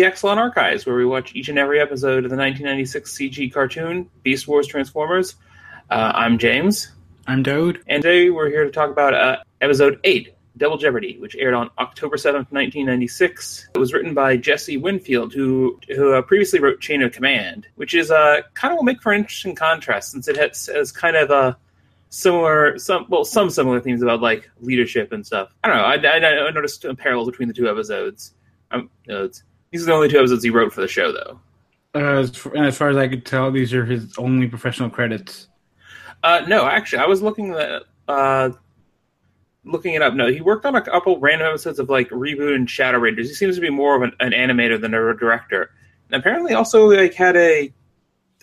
The Axalon Archives, where we watch each and every episode of the 1996 CG cartoon Beast Wars Transformers. Uh, I'm James, I'm Daoud. and today we're here to talk about uh, episode 8, Double Jeopardy, which aired on October 7th, 1996. It was written by Jesse Winfield, who, who uh, previously wrote Chain of Command, which is uh, kind of will make for an interesting contrast since it has, has kind of a similar some well some similar themes about like leadership and stuff. I don't know. I, I, I noticed parallels between the two episodes. Um, notes. These are the only two episodes he wrote for the show, though. Uh, as, and as far as I could tell, these are his only professional credits. Uh, no, actually, I was looking at uh, looking it up. No, he worked on a couple random episodes of like Reboot and Shadow Raiders. He seems to be more of an, an animator than a director. And apparently, also like had a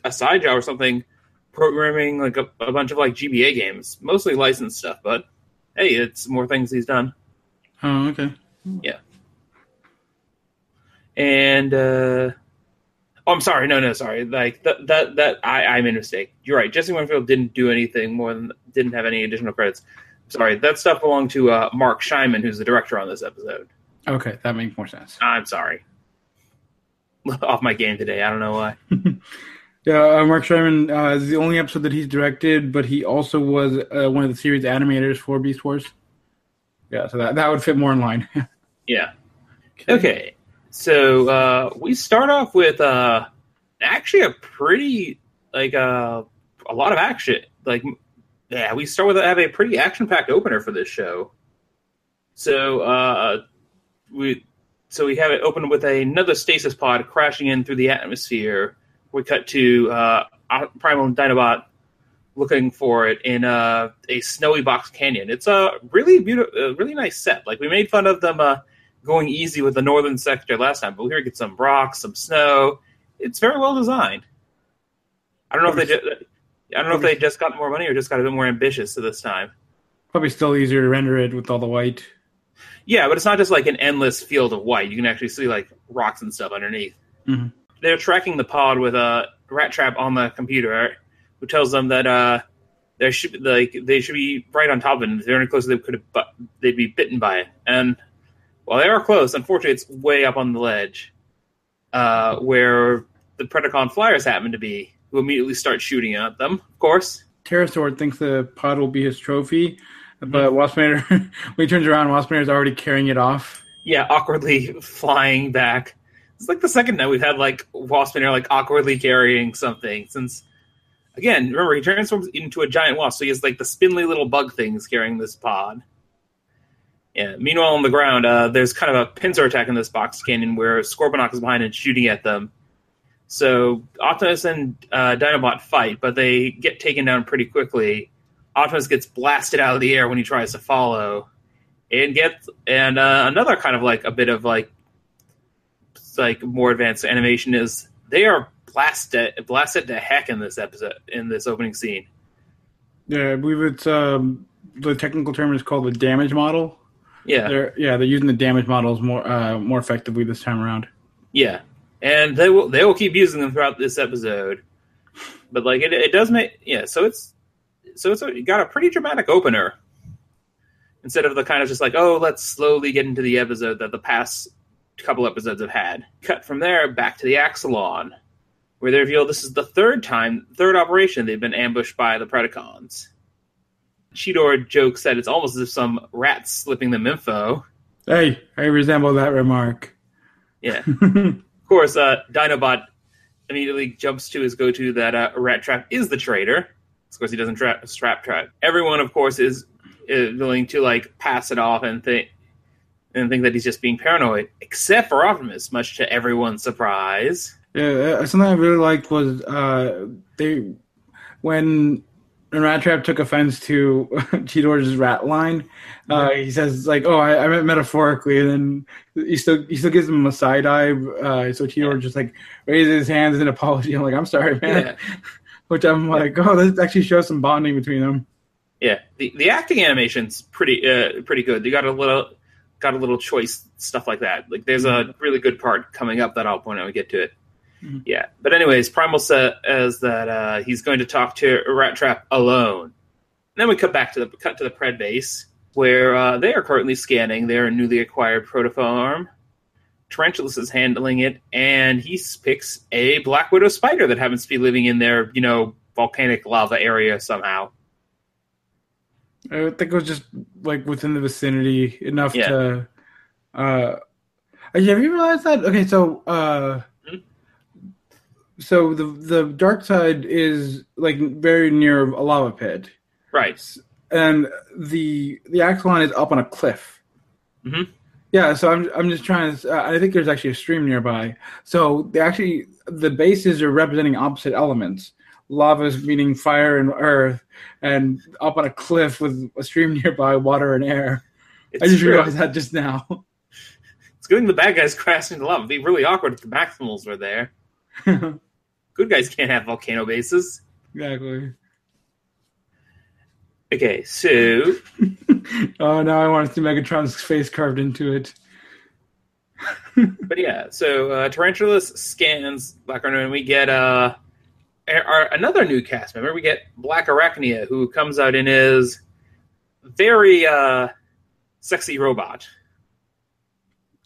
a side job or something, programming like a, a bunch of like GBA games, mostly licensed stuff. But hey, it's more things he's done. Oh, okay. And uh, oh, I'm sorry. No, no, sorry. Like that, that, that I, I made a mistake. You're right. Jesse Winfield didn't do anything more than didn't have any additional credits. Sorry, that stuff belonged to uh, Mark Scheinman, who's the director on this episode. Okay, that makes more sense. I'm sorry. Off my game today. I don't know why. Yeah, uh, Mark Sherman uh, is the only episode that he's directed, but he also was uh, one of the series animators for Beast Wars. Yeah, so that, that would fit more in line. Yeah. Okay. So uh, we start off with uh, actually a pretty like uh, a lot of action. Like yeah, we start with have a pretty action packed opener for this show. So uh, we so we have it open with another stasis pod crashing in through the atmosphere. We cut to uh, Primal Dinobot looking for it in uh, a snowy box canyon. It's a really beautiful, really nice set. Like we made fun of them uh, going easy with the northern sector last time, but we here we get some rocks, some snow. It's very well designed. I don't know if they just, I don't know if they just got more money or just got a bit more ambitious this time. Probably still easier to render it with all the white. Yeah, but it's not just like an endless field of white. You can actually see like rocks and stuff underneath. Mhm. They're tracking the pod with a Rattrap on the computer, who tells them that uh, there should like they should be right on top of it. If they're any closer, they could have but they'd be bitten by it. And while they are close, unfortunately, it's way up on the ledge, uh, where the Predacon flyers happen to be, who immediately start shooting at them. Of course, Terrorsaur thinks the pod will be his trophy, but Waspinator, when he turns around, Waspinator's already carrying it off. yeah, awkwardly flying back. It's like the second night we've had like Waspinator like awkwardly carrying something since. Again, remember he transforms into a giant wasp, so he has like the spindly little bug things carrying this pod. Yeah. Meanwhile, on the ground, uh, there's kind of a pincer attack in this box canyon where Scorponok is behind and shooting at them. So Optimus and uh, Dinobot fight, but they get taken down pretty quickly. Optimus gets blasted out of the air when he tries to follow, and gets and uh, another kind of like a bit of like like more advanced animation is they are blasted blasted to heck in this episode in this opening scene. Yeah, I believe it's um, the technical term is called the damage model. Yeah, They're yeah, they're using the damage models more uh, more effectively this time around. Yeah, and they will they will keep using them throughout this episode. But like it, it does make yeah. So it's so it's a, got a pretty dramatic opener instead of the kind of just like oh let's slowly get into the episode that the past couple episodes have had. Cut from there back to the Axalon, where they reveal this is the third time, third operation they've been ambushed by the Predacons. Cheetor jokes that it's almost as if some rat's slipping them info. Hey, I resemble that remark. Yeah. Of course, uh, Dinobot immediately jumps to his go-to that uh, Rattrap is the traitor. Of course, he doesn't tra- strap trap. Everyone, of course, is, is willing to like pass it off and think and think that he's just being paranoid, except for Optimus, much to everyone's surprise. Yeah, uh, something I really liked was uh, they when when Rattrap took offense to Cheetor's rat line. Uh, he says like, "Oh, I, I meant metaphorically," and then he still he still gives him a side eye. Uh, so Cheetor just like raises his hands as an apology. I'm like, "I'm sorry, man," Yeah, which I'm like, "Oh, this actually shows some bonding between them." yeah. The the acting animation's pretty uh, pretty good. They got a little got a little choice stuff like that. Like there's a really good part coming up that I'll point out when we get to it. Mhm. Yeah, but anyways, Primal says that uh, he's going to talk to Rattrap alone. And then we cut back to the cut to the Pred base where uh, they are currently scanning their newly acquired protoform Tarantulas is handling it, and he picks a Black Widow spider that happens to be living in their, you know, volcanic lava area somehow. I think it was just like within the vicinity enough Yeah. to. Uh, have you realized that? Okay, so uh? So the the dark side is like very near a lava pit, Right. and the the Axalon is up on a cliff. Mhm. Yeah, so I'm I'm just trying to. Uh, I think there's actually a stream nearby. So they actually the bases are representing opposite elements. Lava is meaning fire and earth, and up on a cliff with a stream nearby, water and air. It's I just true. realized that just now. It's good the bad guys crashed into lava. It'd be really awkward if the Maximals were there. Good guys can't have volcano bases. exactly. Okay, so Oh, now I want to see Megatron's face carved into it. but yeah, so uh, Tarantulas scans Black Rhino, and we get uh, our, our- another new cast member. We get Blackarachnia, who comes out in his very uh, sexy robot.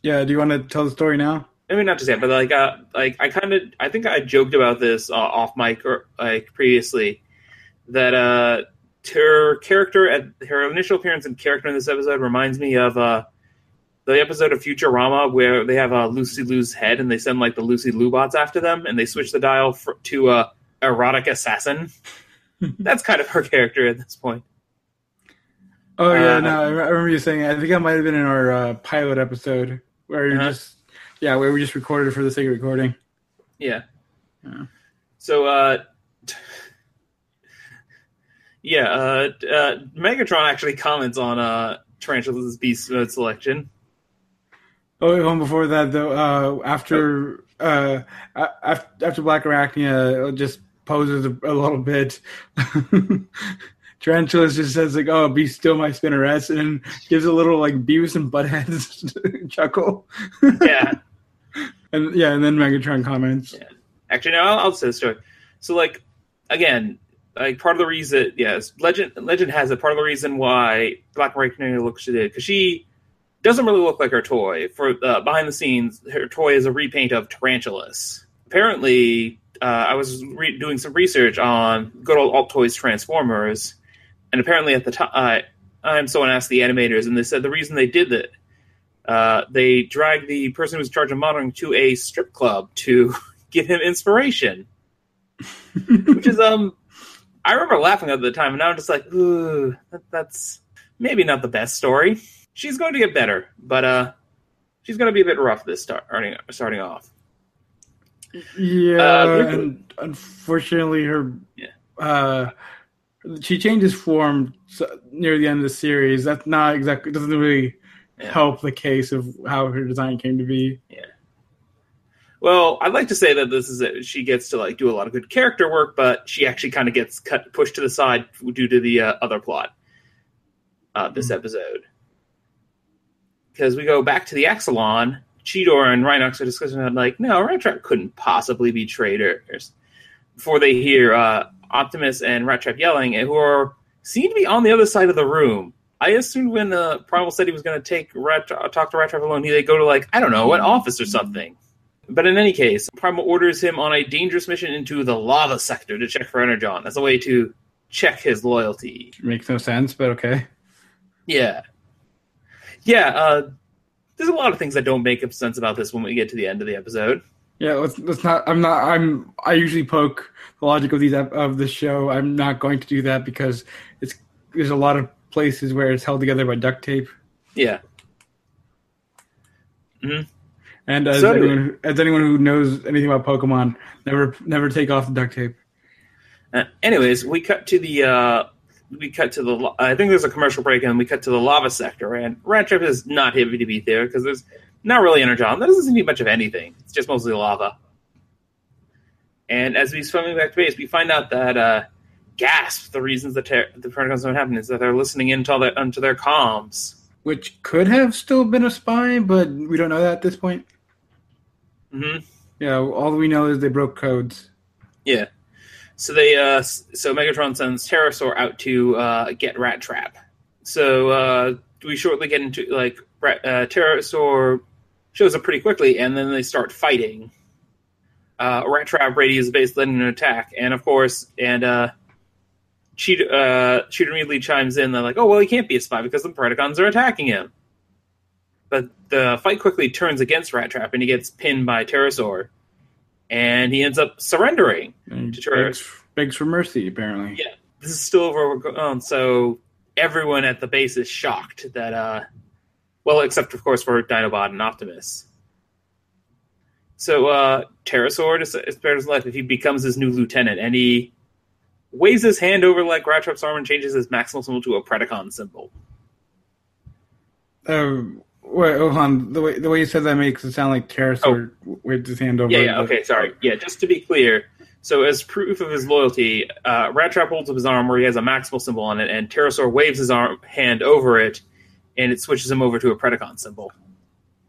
Yeah, do you want to tell the story now? I mean, not to say, it, but like, uh, like I kind of, I think I joked about this uh, off mic or like previously that uh, her character at her initial appearance and character in this episode reminds me of uh, the episode of Futurama where they have uh, Lucy Liu's head and they send like the Lucy Liu bots after them and they switch the dial for, to uh, erotic assassin. That's kind of her character at this point. Oh yeah, Uh, no, I remember you saying. I think that might have been in our uh, pilot episode where you Uh-huh. just, yeah, where we just recorded it for the sake of recording. Yeah. Yeah. So, uh, yeah, uh, uh, Megatron actually comments on uh, Tarantula's beast mode selection. Oh, wait, hold on, before that though, uh, after uh, after Blackarachnia just poses a, a little bit, Tarantulas just says like, "Oh, be still, my spinnerets," and gives a little like Beavis and Butthead chuckle, Yeah, and yeah, and then Megatron comments. Yeah. actually, no, I'll, I'll say the story. So, like, again, like part of the reason, yes, Legend Legend has it. Part of the reason why Blackarachnia looks she did because she doesn't really look like her toy. For uh, behind the scenes, her toy is a repaint of Tarantulas. Apparently, uh, I was re- doing some research on good old Alt Toys Transformers, and apparently at the time, uh, someone asked the animators, and they said the reason they did that, uh, they drag the person who's in charge of monitoring to a strip club to give him inspiration, which is um, I remember laughing at the time, and now I'm just like, ooh, that, that's maybe not the best story. She's going to get better, but uh, she's going to be a bit rough this start starting starting off. Yeah, Uh, and unfortunately, her Yeah. uh, she changes form near the end of the series. That's not exactly doesn't really Yeah. help the case of how her design came to be. Yeah. Well, I'd like to say that this is it. She gets to like do a lot of good character work, but she actually kind of gets cut pushed to the side due to the uh, other plot. Uh, this Mhm. episode, because we go back to the Axalon, Cheetor and Rhinox are discussing about like, no, Rattrap couldn't possibly be traitors. Before they hear uh, Optimus and Rattrap yelling, who are seem to be on the other side of the room. I assumed when uh, Primal said he was going to take Rat, talk to Rattrap alone, he would go to like I don't know an office or something. But in any case, Primal orders him on a dangerous mission into the lava sector to check for Energon as a way to check his loyalty. Makes no sense, but okay. Yeah. Yeah, uh, there's a lot of things that don't make sense about this when we get to the end of the episode. Yeah, let's let's not. I'm not. I'm. I usually poke the logic of these of the show. I'm not going to do that because it's there's a lot of places where it's held together by duct tape. Yeah. And as So- anyone as anyone who knows anything about Pokemon, never never take off the duct tape. Uh, anyways, we cut to the uh, we cut to the. I think there's a commercial break, and we cut to the lava sector. And Rattrap is not happy to be there because there's not really energon. That doesn't seem to be much of anything. It's just mostly lava. And as we swimming back to base, we find out that uh, gasp the reasons the ter- the don't happen is that they're listening into their onto their comms. Which could have still been a spy, but we don't know that at this point. hmm Yeah, all we know is they broke codes. Yeah. So they uh so Megatron sends Terrorsaur out to uh get Rattrap. So uh we shortly get into like Rat, uh Terrorsaur shows up pretty quickly, and then they start fighting. Uh, Rattrap is basically letting an attack, and of course, and uh, Cheetor, uh, Cheetor immediately chimes in. They're like, "Oh well, he can't be a spy because the Predacons are attacking him." But the fight quickly turns against Rattrap, and he gets pinned by Terrorsaur, and he ends up surrendering. And To try- begs, begs for mercy, apparently. Yeah. This is still over. Oh, so everyone at the base is shocked that, uh, well, except of course for Dinobot and Optimus. So uh, Terrorsaur just spared his life if he becomes his new lieutenant, and he waves his hand over like Rattrap's arm and changes his maximal symbol to a Predacon symbol. Uh, wait, hold on. The way the way you said that makes it sound like Terrorsaur waved his hand over. Oh. Yeah, yeah, okay, sorry. Yeah, just to be clear, so as proof of his loyalty, uh, Rattrap holds up his arm where he has a maximal symbol on it, and Terrorsaur waves his arm hand over it, and it switches him over to a Predacon symbol.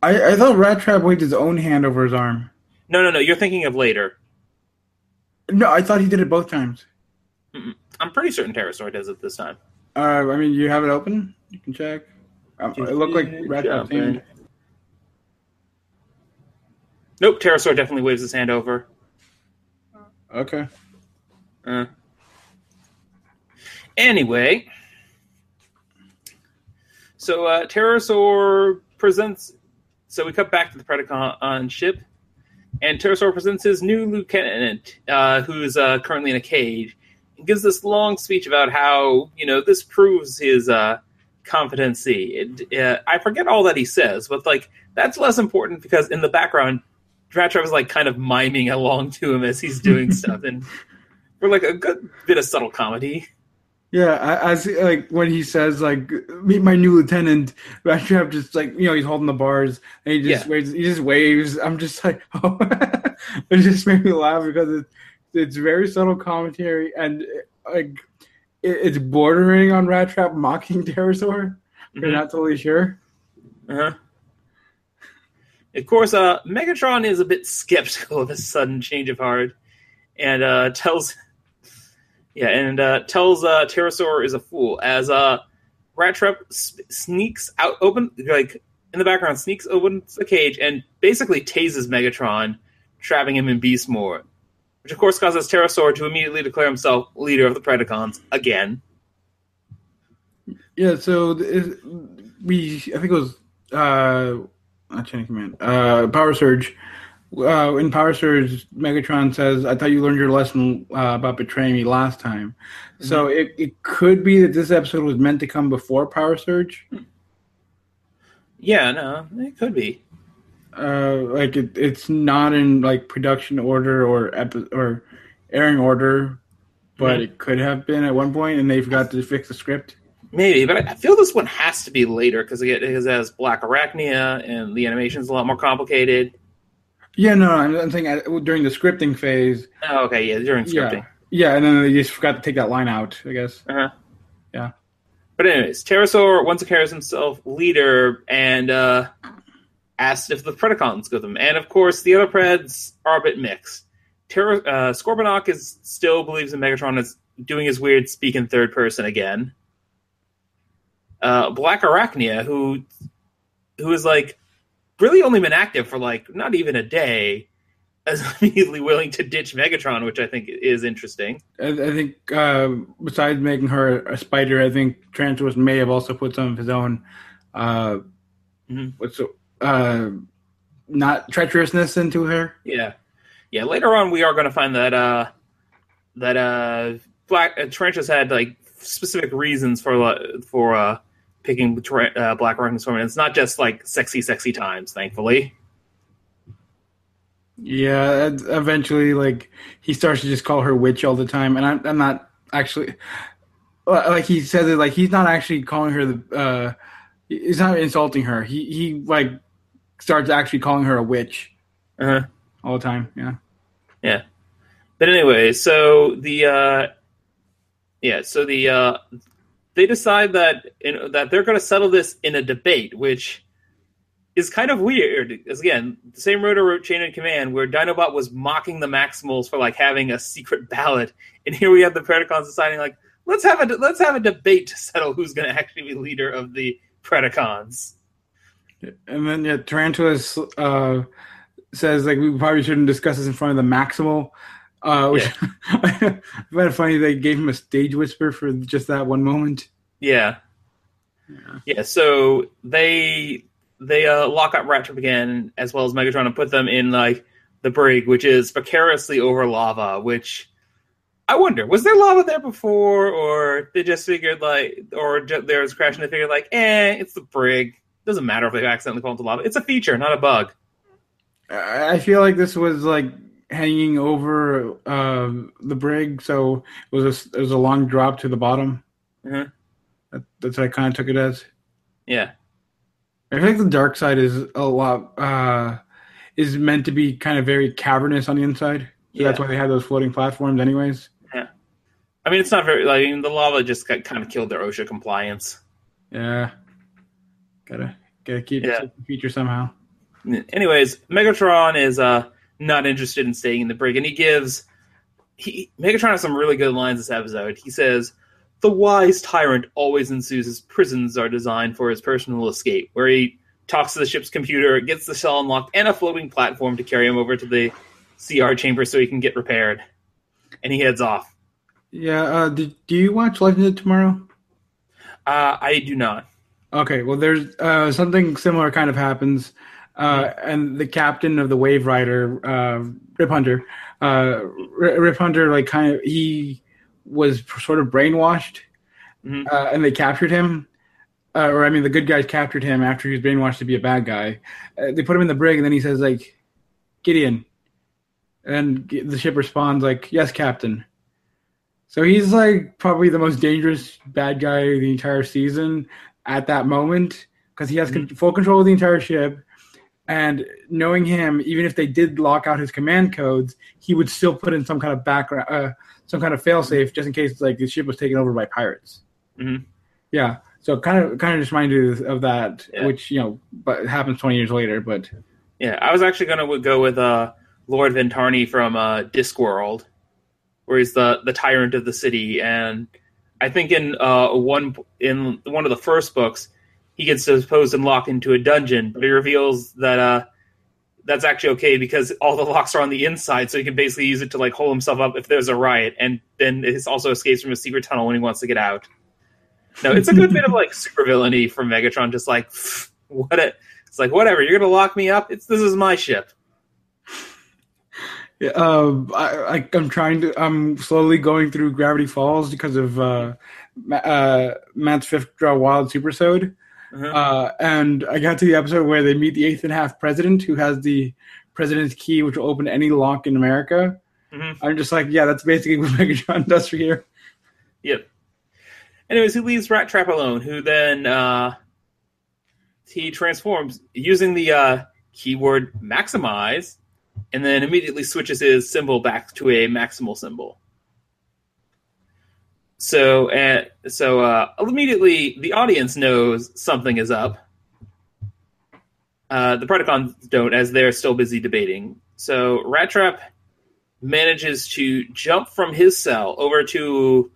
I, I thought Rattrap waved his own hand over his arm. No, no, no. You're thinking of later. No, I thought he did it both times. I'm pretty certain Terrorsaur does it this time. Uh, I mean, you have it open. You can check. Um, it looked like Rattrap's hand. Nope, Terrorsaur definitely waves his hand over. Okay. Uh. Anyway, so uh, Terrorsaur presents. So we cut back to the Predacon ship, and Terrorsaur presents his new lieutenant, uh, who's uh, currently in a cage, and gives this long speech about how you know this proves his uh, competency. It, uh, I forget all that he says, but like that's less important because in the background, Rattrap is like kind of miming along to him as he's doing stuff, and we're like a good bit of subtle comedy. Yeah, see, like when he says like meet my new lieutenant, Rattrap just like you know he's holding the bars and he just Yeah. waves. He just waves. I'm just like, oh, it just made me laugh because it, it's very subtle commentary and like it, it's bordering on Rattrap mocking Terrorsaur. You're Mhm. not totally sure. Uh-huh. Of course, uh, Megatron is a bit skeptical of this sudden change of heart, and uh, tells, yeah, and uh, tells uh, Terrorsaur is a fool as uh, Rattrap sneaks out, open like in the background, sneaks opens the cage and basically tases Megatron, trapping him in beast mode, which of course causes Terrorsaur to immediately declare himself leader of the Predacons again. Yeah, so th- we I think it was uh not Chain of Command, uh Power Surge. Uh, in Power Surge, Megatron says, "I thought you learned your lesson uh, about betraying me last time." So it, it could be that this episode was meant to come before Power Surge. Yeah, no, it could be. Uh, like it, it's not in like production order or epi- or airing order, but Mhm. it could have been at one point, and they forgot to fix the script. Maybe, but I feel this one has to be later because it, it has Blackarachnia and the animation's a lot more complicated. Yeah, no, I'm, I'm saying uh, during the scripting phase. Oh, okay, yeah, during scripting. Yeah, yeah, and then they just forgot to take that line out. I guess. Uh-huh. Yeah. But anyways, Terrorsaur once declares himself leader and uh, asked if the Predacons go with him. And of course, the other Preds are a bit mixed. Ter- uh, Scorponok is still believes in Megatron is doing his weird speak in third person again. Uh, Blackarachnia, who who is like really only been active for like not even a day, is immediately willing to ditch Megatron, which I think is interesting. I, I think uh, besides making her a spider, I think Transformers may have also put some of his own, uh, Mhm. what's the- uh, not treacherousness into her. Yeah, yeah. Later on, we are going to find that uh, that uh, Black uh, Trench has had like specific reasons for uh, for uh, picking Tra- uh, Black Rock and Storm. It's not just like sexy, sexy times. Thankfully, Yeah, eventually, like he starts to just call her witch all the time, and I'm, I'm not actually uh, like he says it like he's not actually calling her the. Uh, he's not insulting her. He he like starts actually calling her a witch uh-huh. all the time. Yeah. Yeah. But anyway, so the uh, yeah, so the uh, they decide that in, that they're going to settle this in a debate, which is kind of weird. Because again, the same writer wrote Chain of Command, where Dinobot was mocking the Maximals for like having a secret ballot, and here we have the Predacons deciding like let's have a let's have a debate to settle who's going to actually be leader of the Predacons. And then yeah, Tarantulas uh, says like we probably shouldn't discuss this in front of the Maximal. Uh, which I find it funny they gave him a stage whisper for just that one moment. Yeah. Yeah. Yeah, so they they uh, lock up Rattrap again, as well as Megatron, and put them in like the brig, which is precariously over lava. Which I wonder, was there lava there before, or they just figured like, or ju- there was crashing? They figured like, eh, it's the brig. Doesn't matter if they accidentally fall into lava. It's a feature, not a bug. I I feel like this was like hanging over uh, the brig, so it was a, it was a long drop to the bottom. Mhm. That, that's what I kind of took it as. Yeah, I think the dark side is a lot uh, is meant to be kind of very cavernous on the inside. So that's why they had those floating platforms, anyways. Yeah, I mean, it's not very like I mean, the lava just got, kind of killed their OSHA compliance. Yeah, gotta gotta keep Yeah. it a feature somehow. Anyways, Megatron is uh not interested in staying in the brig, and he gives he Megatron has some really good lines this episode. He says, "The wise tyrant always ensues his prisons are designed for his personal escape." Where he talks to the ship's computer, gets the cell unlocked, and a floating platform to carry him over to the CR chamber so he can get repaired, and he heads off. Yeah. Uh, did, do you watch Legend of Tomorrow? Uh, I do not. Okay, well, there's uh, something similar kind of happens, uh, and the captain of the Waverider, uh, Rip Hunter, uh, Rip Hunter, like kind of he was sort of brainwashed, Mhm. uh, and they captured him, uh, or I mean, the good guys captured him after he was brainwashed to be a bad guy. Uh, they put him in the brig, and then he says like, Gideon, and the ship responds like, Yes, Captain. So he's like probably the most dangerous bad guy the entire season at that moment because he has con- full control of the entire ship. And knowing him, even if they did lock out his command codes, he would still put in some kind of background, uh, some kind of failsafe just in case like the ship was taken over by pirates. Mhm. Yeah, so kind of kind of just reminded of that, Yeah. which you know, but it happens twenty years later. But Yeah, I was actually going to go with uh, Lord Vetinari from uh, Discworld, where he's the the tyrant of the city, and I think in uh, one in one of the first books, he gets supposed and locked into a dungeon, but he reveals that uh, that's actually okay because all the locks are on the inside, so he can basically use it to like hold himself up if there's a riot, and then it also escapes from a secret tunnel when he wants to get out. No, it's a good bit of like supervillainy from Megatron, just like what a it's like whatever. You're gonna lock me up. It's this is my ship. Yeah, uh, I, I, I'm trying to. I'm slowly going through Gravity Falls because of uh, uh, Matt's fifth draw wild supersode, Uh-huh. uh, and I got to the episode where they meet the eighth and a half president, who has the president's key, which will open any lock in America. Mhm. I'm just like, yeah, that's basically what Megatron does for here. Yep. Anyways, he leaves Rat Trap alone, who then uh, he transforms using the uh, keyword maximize, and then immediately switches his symbol back to a maximal symbol. So, uh, so uh, immediately the audience knows something is up. Uh, the Predacons don't, as they're still busy debating. So, Rattrap manages to jump from his cell over to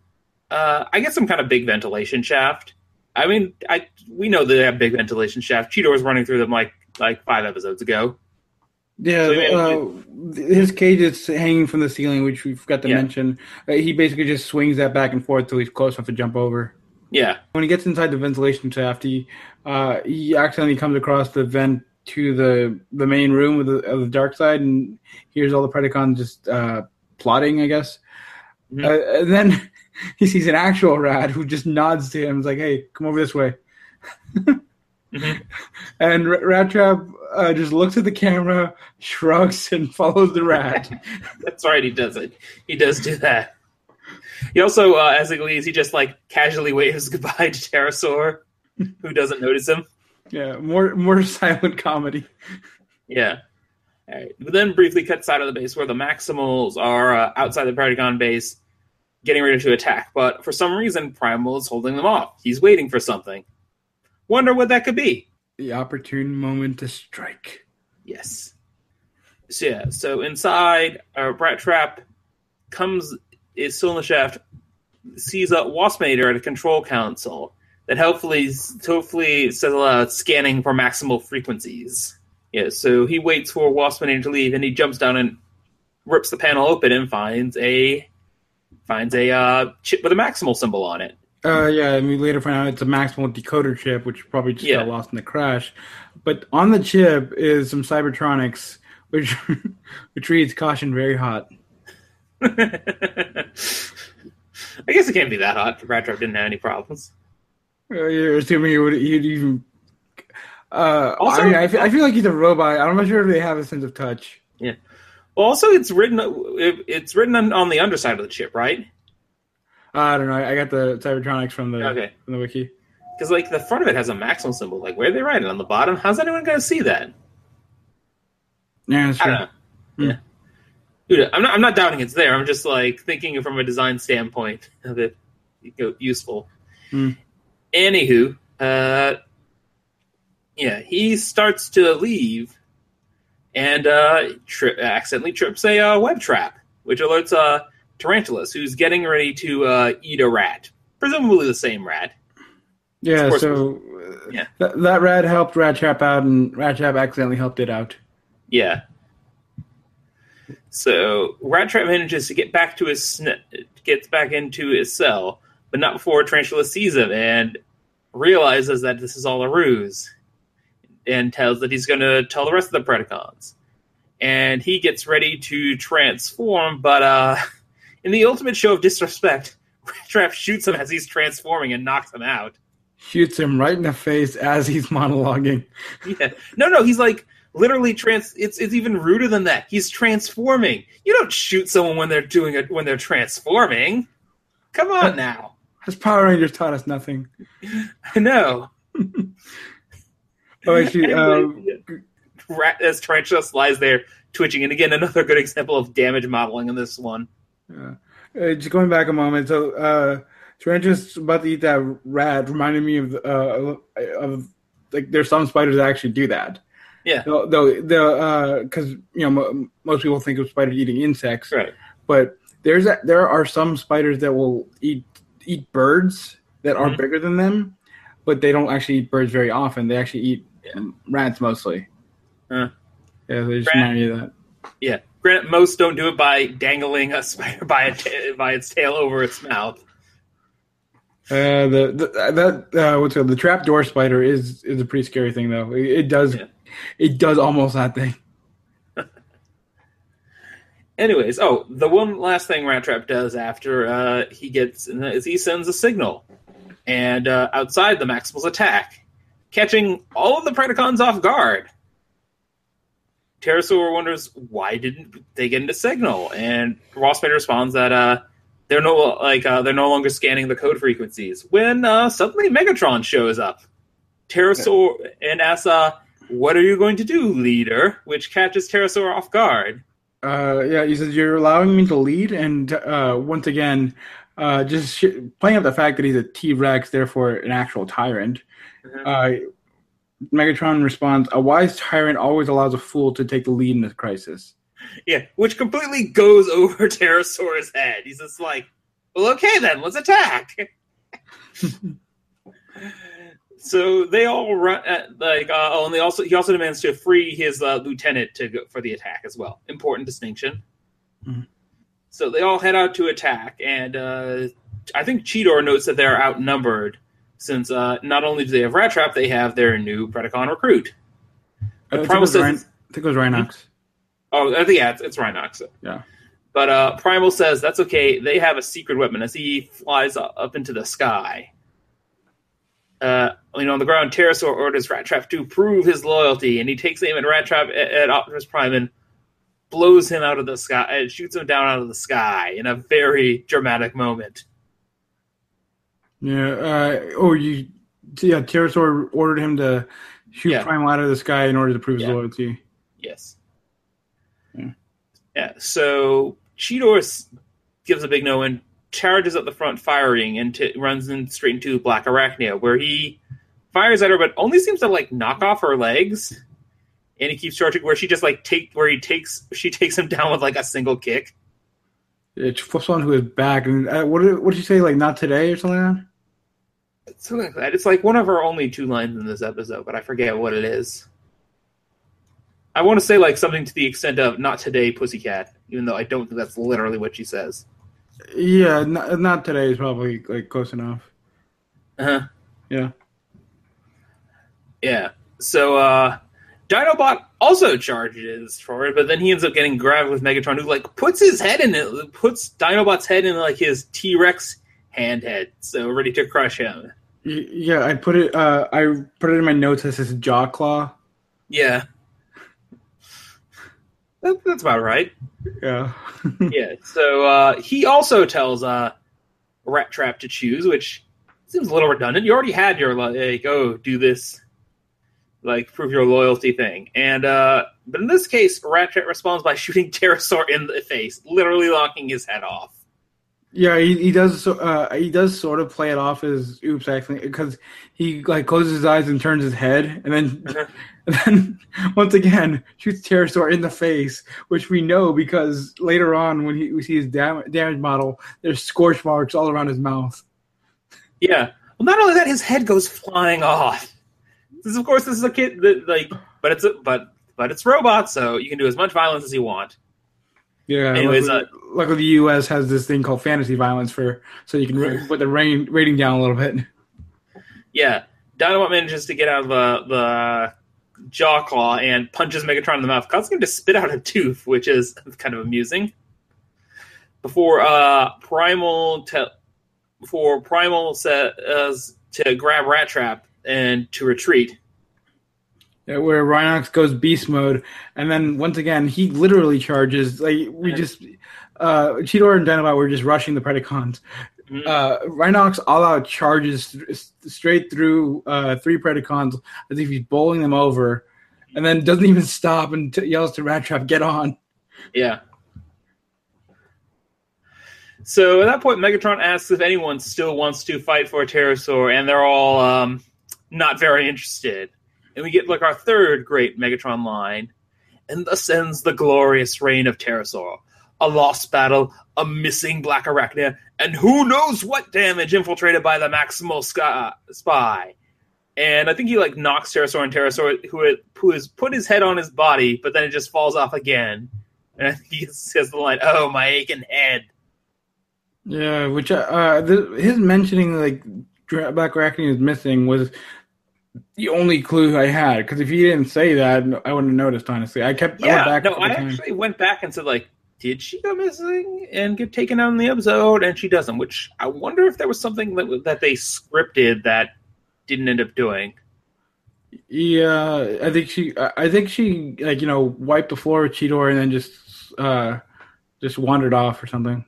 uh, I guess some kind of big ventilation shaft. I mean, I we know they have big ventilation shaft. Cheetor was running through them like like five episodes ago. Yeah, So, uh, his cage is hanging from the ceiling, which we forgot to Yeah. mention. Uh, he basically just swings that back and forth till he's close enough to jump over. Yeah, when he gets inside the ventilation shaft, he uh, he accidentally comes across the vent to the the main room of the, of the dark side, and hears all the Predacons just uh, plotting, I guess. Mhm. Uh, and then he sees an actual rat who just nods to him, is like, "Hey, come over this way." Mhm. And R- Rattrap uh, just looks at the camera, shrugs, and follows the rat. that's right. He does it. He does do that. He also, uh, as he leaves, he just like casually waves goodbye to Terrorsaur, who doesn't notice him. yeah, more more silent comedy. Yeah. All right. But then briefly cuts out of the base where the Maximals are uh, outside the Predacon base, getting ready to attack. But for some reason, Primal is holding them off. He's waiting for something. Wonder what that could be. The opportune moment to strike. Yes. So yeah. So inside, uh, Rattrap comes is still in the shaft. Sees a Waspinator at a control console. that hopefully hopefully says uh, scanning for maximal frequencies. Yeah, so he waits for Waspinator to leave, and he jumps down and rips the panel open and finds a finds a uh, chip with a maximal symbol on it. Uh, yeah, and we later find out it's a maximal decoder chip, which probably just Yeah. got lost in the crash. But on the chip is some Cybertronics, which which reads "caution, very hot." I guess it can't be that hot. Rattrap didn't have any problems. Uh, you're assuming he would he'd even. Uh, Also- I, mean, I, feel, I feel like he's a robot. I'm not sure if they have a sense of touch. Yeah. Well, also it's written it's written on the underside of the chip, right? I don't know. I got the Cybertronics from the Okay. from the wiki. Because like the front of it has a maximal symbol. Like where are they writing on the bottom? How's anyone going to see that? Yeah, that's I true. know. Hmm. Yeah. Dude, I'm not. I'm not doubting it's there. I'm just like thinking from a design standpoint of it you know, useful. Hmm. Anywho, uh, yeah, he starts to leave, and uh, tri- accidentally trips a uh, web trap, which alerts uh, Tarantulas, who's getting ready to uh, eat a rat, presumably the same rat. Yeah, so uh, Yeah. that, that rat helped Rattrap out, and Rattrap accidentally helped it out. Yeah. So Rattrap manages to get back to his sn- gets back into his cell, but not before Tarantula sees him and realizes that this is all a ruse, and tells that he's going to tell the rest of the Predacons. And he gets ready to transform, but uh, in the ultimate show of disrespect, Rat Trap shoots him as he's transforming and knocks him out. Shoots him right in the face as he's monologuing. Yeah. No, no, he's like literally trans it's it's even ruder than that. He's transforming. You don't shoot someone when they're doing it when they're transforming. Come on now. Has Power Rangers taught us nothing. I know. Oh, actually, um, as Tarantula lies there twitching, and again another good example of damage modeling in this one. Uh, uh, just going back a moment, so uh, Tarantula's about to eat that rat reminded me of uh, of like there's some spiders that actually do that. Yeah. Though the the because you know mo- most people think of spiders eating insects, Right. but there's a, there are some spiders that will eat eat birds that are Mhm. bigger than them, but they don't actually eat birds very often. They actually eat Yeah. rats mostly. Huh. Yeah, they just Rat- remind me of that. Yeah. Granted, most don't do it by dangling a spider by a ta- by its tail over its mouth. Uh, the, the that uh, what's called? The trapdoor spider is is a pretty scary thing though. It, it does Yeah. it does almost that thing. Anyways, oh, the one last thing Rattrap does after uh, he gets is he sends a signal, and uh, outside the Maximals attack, catching all of the Predacons off guard. Terrorsaur wonders why didn't they get into signal, and Waspinator responds that uh, they're no like uh, they're no longer scanning the code frequencies. When uh, suddenly Megatron shows up, Terrorsaur and asks, uh, "What are you going to do, leader?" Which catches Terrorsaur off guard. Uh, yeah, he says you're allowing me to lead, and uh, once again, uh, just sh- playing up the fact that he's a T Rex, therefore an actual tyrant. Mhm. Uh, Megatron responds, "A wise tyrant always allows a fool to take the lead in a crisis." Yeah, which completely goes over Terrorsaur's head. He's just like, well, okay then, let's attack. so they all run at, like, uh, oh, and they also he also demands to free his uh, lieutenant to go for the attack as well. Important distinction. Mhm. So they all head out to attack, and uh, I think Cheetor notes that they're outnumbered since uh, not only do they have Rattrap, they have their new Predacon recruit. I The think, it Primal was says Rhin- I think it was Rhinox. Oh, I think yeah, it's, it's Rhinox. Yeah. But uh, Primal says that's okay. They have a secret weapon as he flies up up into the sky. Uh, you know, on the ground, Terrorsaur orders Rattrap to prove his loyalty, and he takes aim at Rattrap at, at Optimus Prime and blows him out of the sky, and shoots him down out of the sky in a very dramatic moment. Yeah. Uh, oh, you. Yeah, Terrorsaur ordered him to shoot Yeah. Primal out of the sky in order to prove his loyalty. Yes. Yeah. Yeah. So Cheetor gives a big no and charges up the front, firing, and t- runs in straight into Blackarachnia, where he fires at her, but only seems to like knock off her legs. And he keeps charging, where she just like take, where he takes, she takes him down with like a single kick. It flips onto his back, and uh, what did what did you say? Like not today or something like that? Something like that. It's like one of her only two lines in this episode, but I forget what it is. I want to say like something to the extent of "Not today, pussycat," even though I don't think that's literally what she says. Yeah, not, not today is probably like close enough. Uh huh. Yeah. Yeah. So uh Dinobot also charges forward, but then he ends up getting grabbed with Megatron, who like puts his head in it, puts Dinobot's head in like his T Rex hand head, so ready to crush him. Yeah, I put it. Uh, I put it in my notes as his jaw claw. Yeah. That, that's about right. Yeah. yeah. So uh, he also tells uh, Rattrap to choose, which seems a little redundant. You already had your like, oh, do this, like prove your loyalty thing, and uh, but in this case, Rattrap responds by shooting Terrorsaur in the face, literally locking his head off. Yeah, he, he does. Uh, he does sort of play it off as oops, actually, because he like closes his eyes and turns his head, and then, Uh-huh. and then once again shoots Terrorsaur in the face, which we know because later on when he, we see his dam- damage model, there's scorch marks all around his mouth. Yeah. Well, not only that, his head goes flying off. This, is, of course, this is a kid that like, but it's a, but but it's robots, so you can do as much violence as you want. Yeah. Anyways, luckily, uh, luckily the U.S. has this thing called fantasy violence for so you can ra- put the rating rating down a little bit. Yeah, Dinobot manages to get out of uh, the the jaw claw and punches Megatron in the mouth, causing him to spit out a tooth, which is kind of amusing. Before uh, Primal te- before Primal says to grab Rattrap and to retreat. Where Rhinox goes beast mode, and then once again he literally charges. Like we just, uh, Cheetor and Dinobot were just rushing the Predacons. Mhm. Uh, Rhinox all out charges th- straight through uh, three Predacons as if he's bowling them over, and then doesn't even stop and t- yells to Rattrap, "Get on!" Yeah. So at that point, Megatron asks if anyone still wants to fight for a Terrorsaur, and they're all um, not very interested. And we get like our third great Megatron line, and thus ends the glorious reign of Terrorsaur. A lost battle, a missing Blackarachnia, and who knows what damage infiltrated by the Maximal Spy. And I think he like knocks Terrorsaur and Terrorsaur, who, had- who has put his head on his body, but then it just falls off again. And I think he says the line, "Oh, my aching head." Yeah, which uh, the, his mentioning like Blackarachnia is missing was the only clue I had because if he didn't say that, I wouldn't have noticed. Honestly, I kept I went Yeah, back no, I times. actually went back and said like, "Did she go missing and get taken out in the episode?" And she doesn't. Which I wonder if there was something that that they scripted that didn't end up doing. Yeah, I think she. I I think she like you know wiped the floor with Cheetor and then just uh just wandered off or something.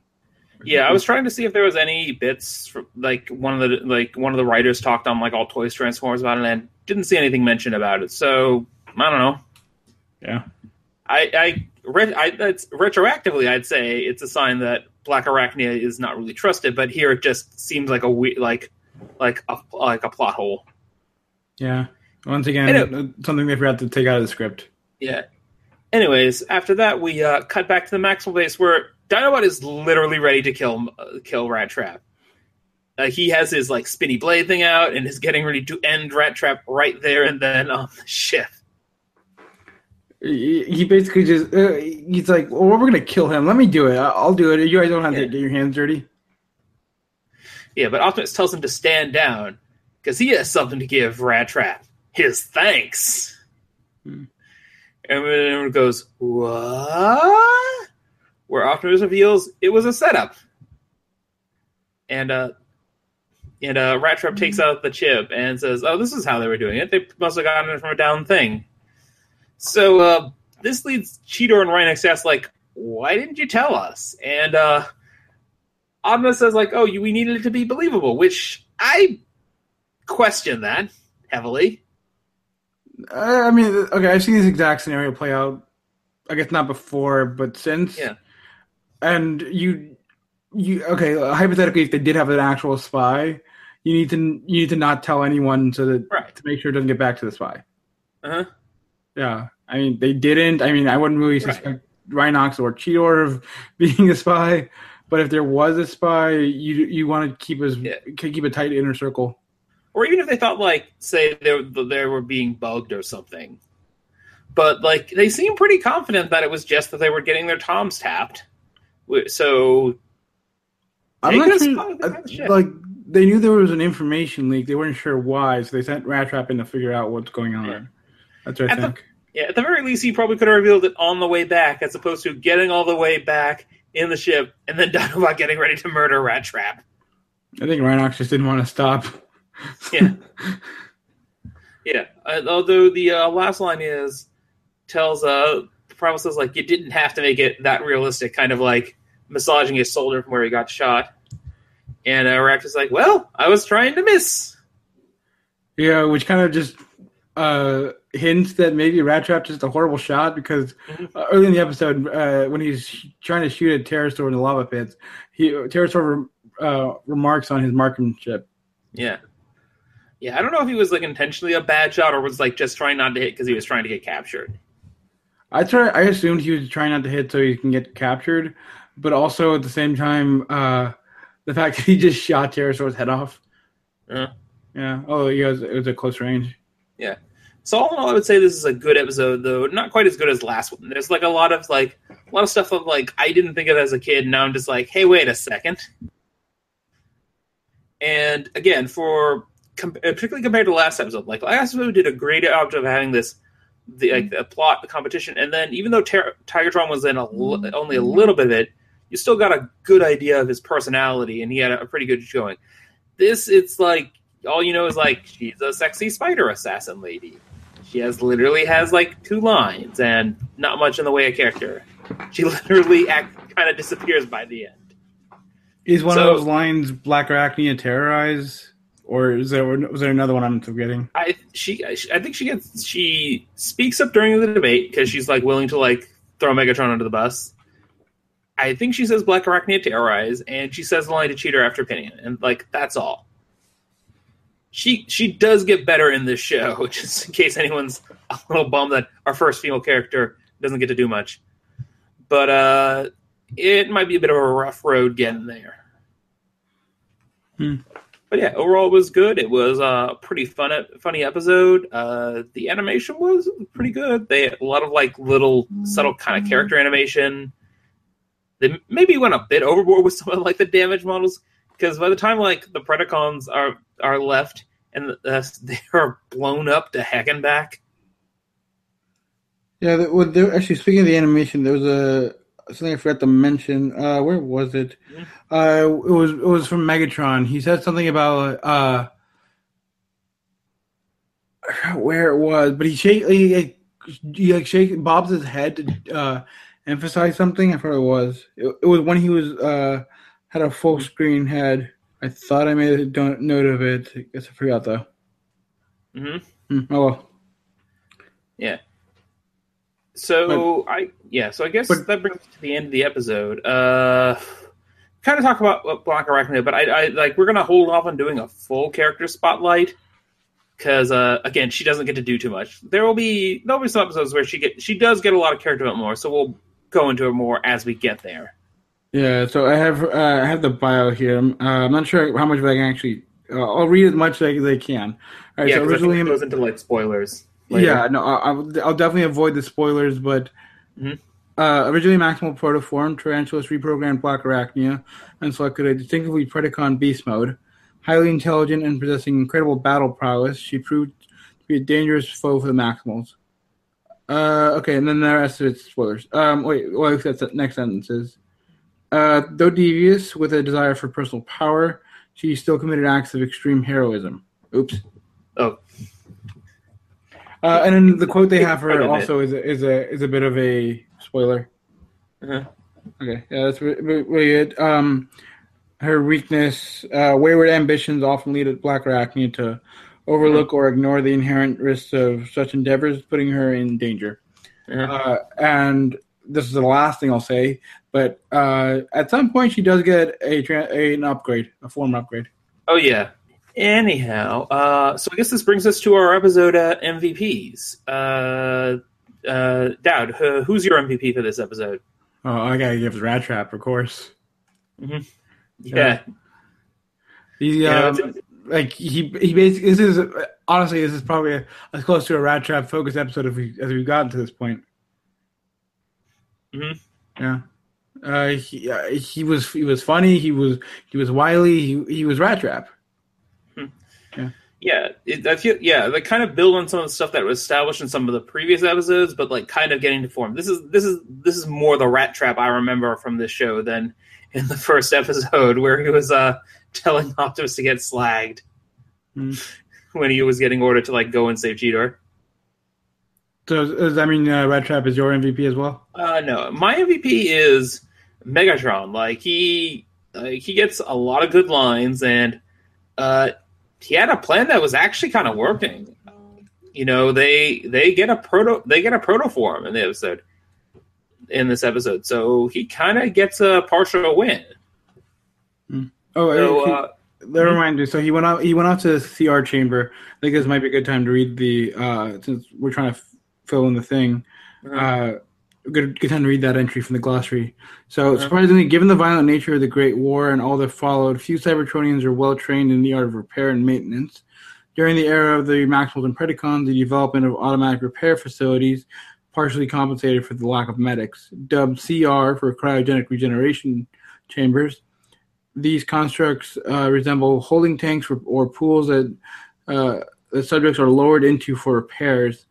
Yeah, I was trying to see if there was any bits from, like one of the like one of the writers talked on like all Toys Transformers about it, and didn't see anything mentioned about it. So I don't know. Yeah. I I, re- I that's retroactively, I'd say it's a sign that Blackarachnia is not really trusted. But here, it just seems like a we- like like a like a plot hole. Yeah. Once again, something they forgot to take out of the script. Yeah. Anyways, after that, we uh, cut back to the Maximal base where Dinobot is literally ready to kill uh, kill Rattrap. Uh, he has his like spinny blade thing out and is getting ready to end Rattrap right there and then on the ship. He he basically just uh, he's like, "Well, we're gonna kill him. Let me do it. I- I'll do it. You guys don't have Yeah. to get your hands dirty." Yeah, but Optimus tells him to stand down because he has something to give Rattrap. His thanks. Hmm. And then everyone goes, What? Where Optimus reveals it was a setup. And uh and uh Rattrap takes out the chip and says, Oh, this is how they were doing it. They must have gotten it from a down thing. So uh this leads Cheetor and Rhinox to ask, like, why didn't you tell us? And uh Optimus says like, "Oh, you, we needed it to be believable," which I question that heavily. I mean, okay, I've seen this exact scenario play out. I guess not before, but since. Yeah. And you, you okay? Hypothetically, if they did have an actual spy, you need to you need to not tell anyone so that Right. to make sure it doesn't get back to the spy. Uh-huh. Yeah, I mean they didn't. I mean I wouldn't really Right. suspect Rhinox or Cheetor of being a spy, but if there was a spy, you you want to keep as Yeah. keep a tight inner circle. or even if they thought like say they they were being bugged or something. But like they seem pretty confident that it was just that they were getting their toms tapped. So I'm not sure. on the kind of shit. uh, Like they knew there was an information leak. They weren't sure why, so they sent Rattrap in to figure out what's going on. Yeah. That's what I At the- yeah, at the very least, he probably could have revealed it on the way back, as opposed to getting all the way back in the ship and then Dinobot getting ready to murder Rattrap. I think Rhinox just didn't want to stop. Yeah. Yeah. Uh, although the uh, last line is tells uh promises like you didn't have to make it that realistic, kind of like massaging his shoulder from where he got shot. And uh, is like, "Well, I was trying to miss." Yeah, which kind of just uh, hints that maybe Rattrap just a horrible shot because uh, early in the episode, uh, when he's trying to shoot at Terrorsaur in the lava pits, he Terrorsaur uh, remarks on his marksmanship. Yeah. Yeah, I don't know if he was like intentionally a bad shot or was like just trying not to hit because he was trying to get captured. I try. I assumed he was trying not to hit so he can get captured, but also at the same time, uh, the fact that he just shot Terrorsaur's head off. Yeah. Yeah. Oh, yeah. It was, it was a close range. Yeah. So all in all, I would say this is a good episode, though not quite as good as last one. There's like a lot of like a lot of stuff of like I didn't think of as a kid. Now I'm just like, hey, wait a second. And again, for com- particularly compared to last episode, like last episode did a great job of having this the like the plot, the competition, and then even though Ter- Tigatron was in a li- only a little bit of it, you still got a good idea of his personality, and he had a, pretty good showing. This, it's like all you know is like she's a sexy spider assassin lady. She has literally has like two lines and not much in the way of character. She literally act, kind of disappears by the end. Is one So- of those lines Blackarachnia terrorize, or is there was there another one I'm forgetting? I she I think she gets she speaks up during the debate because she's like willing to like throw Megatron under the bus. I think she says Blackarachnia terrorize, and she says the line to Cheetor after opinion, and like that's all. She she does get better in this show, just in case anyone's a little bummed that our first female character doesn't get to do much. But uh it might be a bit of a rough road getting there. Hmm. But yeah, overall it was good. It was a pretty fun, funny episode. Uh, the animation was pretty good. They had a lot of like little subtle kind of character animation. They maybe went a bit overboard with some of like the damage models because by the time like the Predacons are are left and uh, they are blown up to heck and back. Yeah, well, there, actually, speaking of the animation, there was a something I forgot to mention. Uh, where was it? Mhm. Uh, it was it was from Megatron. He said something about uh, where it was, but he shake he, like, he like shake bobs his head to uh, emphasize something. I forgot it was. It, it was when he was uh, had a full screen head. I thought I made a note of it. I guess I forgot though. hmm Hmm, oh well. So I yeah, so I guess But- that brings us to the end of the episode. Uh kind of talk about what Blackarachnia, but I, I like we're gonna hold off on doing a full character spotlight because uh again she doesn't get to do too much. There will be there'll be some episodes where she get she does get a lot of character development more, so we'll go into it more as we get there. Yeah, so I have uh, I have the bio here. I'm, uh, I'm not sure how much of I can actually. Uh, I'll read as much as I can. All right, yeah, so 'cause I think originally, it goes into like spoilers. later. yeah, no, I'll, I'll definitely avoid the spoilers. But Mhm. uh, originally, Maximal Protoform, Tarantulas reprogrammed Blackarachnia, and selected a distinctively Predacon beast mode. Highly intelligent and possessing incredible battle prowess, she proved to be a dangerous foe for the Maximals. Uh, okay, and then the rest of it's spoilers. Um, wait, well, that's the next sentences. Uh, though devious with a desire for personal power, she still committed acts of extreme heroism. Oops. Oh. Uh, and then the quote they have for her also is a, is a is a bit of a spoiler. Uh-huh. Okay, yeah, that's re- re- really good. Um, her weakness, uh, wayward ambitions often lead at Blackarachnia to overlook or ignore the inherent risks of such endeavors, putting her in danger. Uh-huh. Uh, and this is the last thing I'll say, but uh, at some point she does get a, tra- a an upgrade, a form upgrade. Oh yeah. Anyhow, uh, so I guess this brings us to our episode uh, MVPs. Uh, uh, Daoud, who- who's your MVP for this episode? Oh, I gotta give it Rattrap, of course. Yeah, Yeah. The um, it's- like he he basically this is honestly this is probably as close to a Rattrap focused episode as we as we've gotten to this point. Mhm. Yeah. Uh, he uh, he was he was funny. He was he was wily. He he was Rattrap. Yeah, it, I feel yeah, they kind of build on some of the stuff that was established in some of the previous episodes, but like kind of getting to form. This is this is this is more the Rattrap I remember from this show than in the first episode where he was uh telling Optimus to get slagged Hmm. when he was getting ordered to like go and save Cheetor. So does that mean uh, Rattrap is your MVP as well? Uh, no, my MVP is Megatron. Like he, like he gets a lot of good lines, and uh, he had a plan that was actually kind of working. You know, they they get a proto they get a protoform in the episode in this episode, so he kind of gets a partial win. Oh, So he- uh, that reminds me. So he went out. He went out to the CR chamber. I think this might be a good time to read the uh, since we're trying to f- fill in the thing. Uh, good, good time to read that entry from the glossary. So, Uh-huh. surprisingly, given the violent nature of the Great War and all that followed, few Cybertronians are well trained in the art of repair and maintenance. During the era of the Maximals and Predacons, the development of automatic repair facilities partially compensated for the lack of medics. Dubbed CR for cryogenic regeneration chambers, these constructs uh, resemble holding tanks or, or pools that uh, the subjects are lowered into for repairs.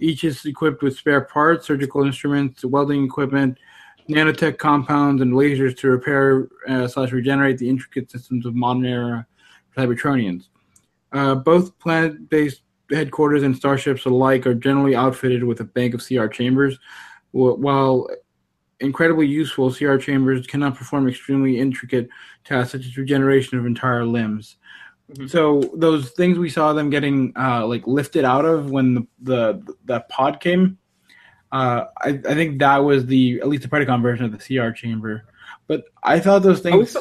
Each is equipped with spare parts, surgical instruments, welding equipment, nanotech compounds, and lasers to repair uh, slash regenerate the intricate systems of modern era Cybertronians. Uh, both planet-based headquarters and starships alike are generally outfitted with a bank of CR chambers. While incredibly useful, CR chambers cannot perform extremely intricate tasks such as regeneration of entire limbs. Mhm. So those things we saw them getting uh, like lifted out of when the, the that pod came, uh, I, I think that was the at least the Predacon version of the CR chamber. But I thought those Oh, things.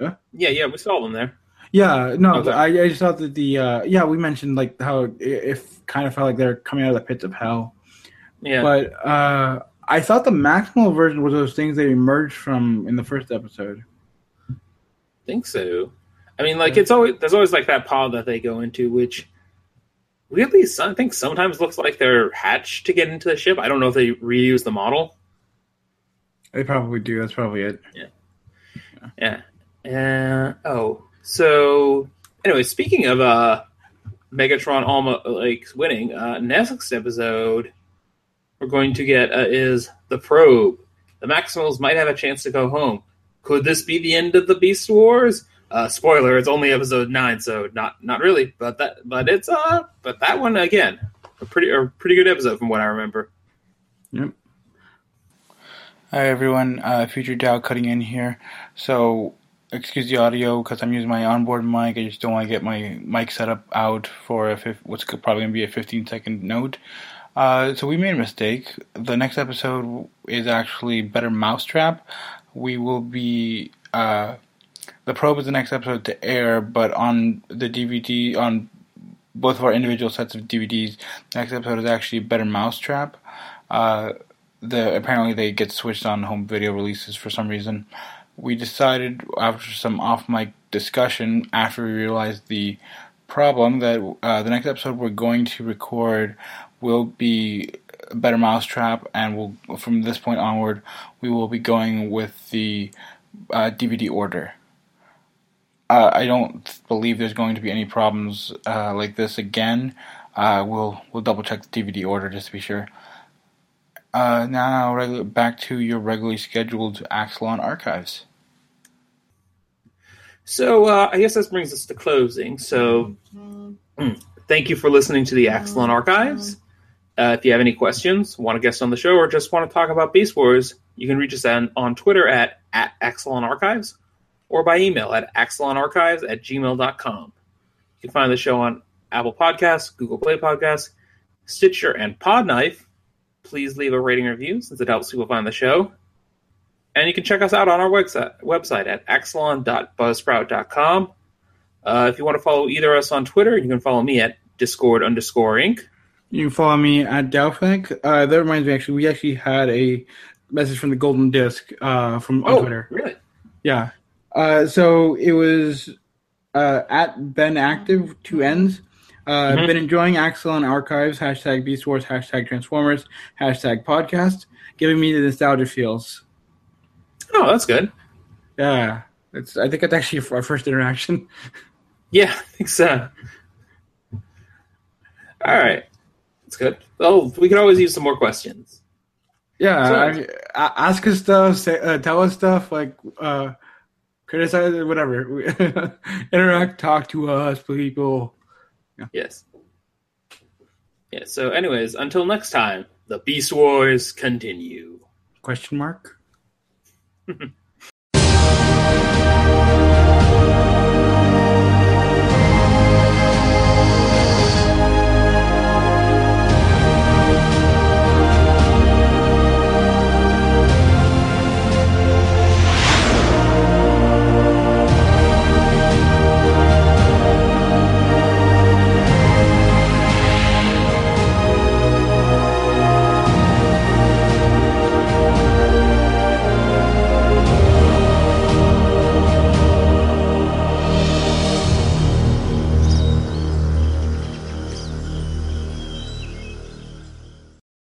yeah, yeah, we saw them there. Yeah, no, Okay. I, I just thought that the uh, yeah we mentioned like how it, it kind of felt like they're coming out of the pits of hell. Yeah, But uh, I thought the maximal version was those things they emerged from in the first episode. I think so. I mean, like it's always there's always like that pod that they go into, which weirdly, I think sometimes looks like they're hatched to get into the ship. I don't know if they reuse the model. They probably do. That's probably it. Yeah. Yeah. Uh, oh, so anyway, speaking of uh, Megatron almost like winning, uh, next episode we're going to get uh, is the probe. The Maximals might have a chance to go home. Could this be the end of the Beast Wars? Uh, spoiler: It's only episode nine, so not not really. But that but it's uh but that one again a pretty a pretty good episode from what I remember. Yep. Hi everyone, uh, Future Dow cutting in here. So, excuse the audio because I'm using my onboard mic. I just don't want to get my mic setup out for a fif- what's probably going to be a 15 second note. Uh, so we made a mistake. The next episode is actually Better Mousetrap. We will be uh, the probe is the next episode to air, but on the DVD on both of our individual sets of DVDs, the next episode is actually Better Mousetrap. Uh, the apparently they get switched on home video releases for some reason. We decided after some off mic discussion, after we realized the problem, that uh, the next episode we're going to record will be a better mousetrap, and we'll from this point onward we will be going with the uh, DVD order. Uh, I don't believe there's going to be any problems uh, like this again. Uh, we'll we'll double check the DVD order just to be sure. Uh, now regu- back to your regularly scheduled Axalon archives. So uh, I guess this brings us to closing. So thank you for listening to the Axalon Archives. Uh, if you have any questions, want to guest on the show, or just want to talk about Beast Wars, you can reach us on, on Twitter at, at Axalon Archives or by email at axalonarchives at gmail.com. You can find the show on Apple Podcasts, Google Play Podcasts, Stitcher, and Podknife. Please leave a rating review since it helps people find the show. And you can check us out on our website, website at axalon.buzzsprout.com. Uh, if you want to follow either of us on Twitter, you can follow me at discord underscore inc. You can follow me at DaoFAQ. Uh, that reminds me, actually, we actually had a message from the Golden Disc uh, from on Oh, Twitter. really? Yeah. Uh, so it was uh, at Ben Active two ends. Uh, Mhm. Been enjoying Axalon Archives. Hashtag Beast Wars. Hashtag Transformers. Hashtag Podcast. Giving me the nostalgia feels. Oh, that's good. Yeah, it's. I think it's actually our first interaction. Yeah, I think so. All right, that's good. Oh, we can always use some more questions. Yeah, So- I, a- ask us stuff, say, uh, tell us stuff, like uh, criticize it, whatever. Interact, talk to us, people. Yes. Yeah. So, anyways, until next time, the Beast Wars continue. Question mark.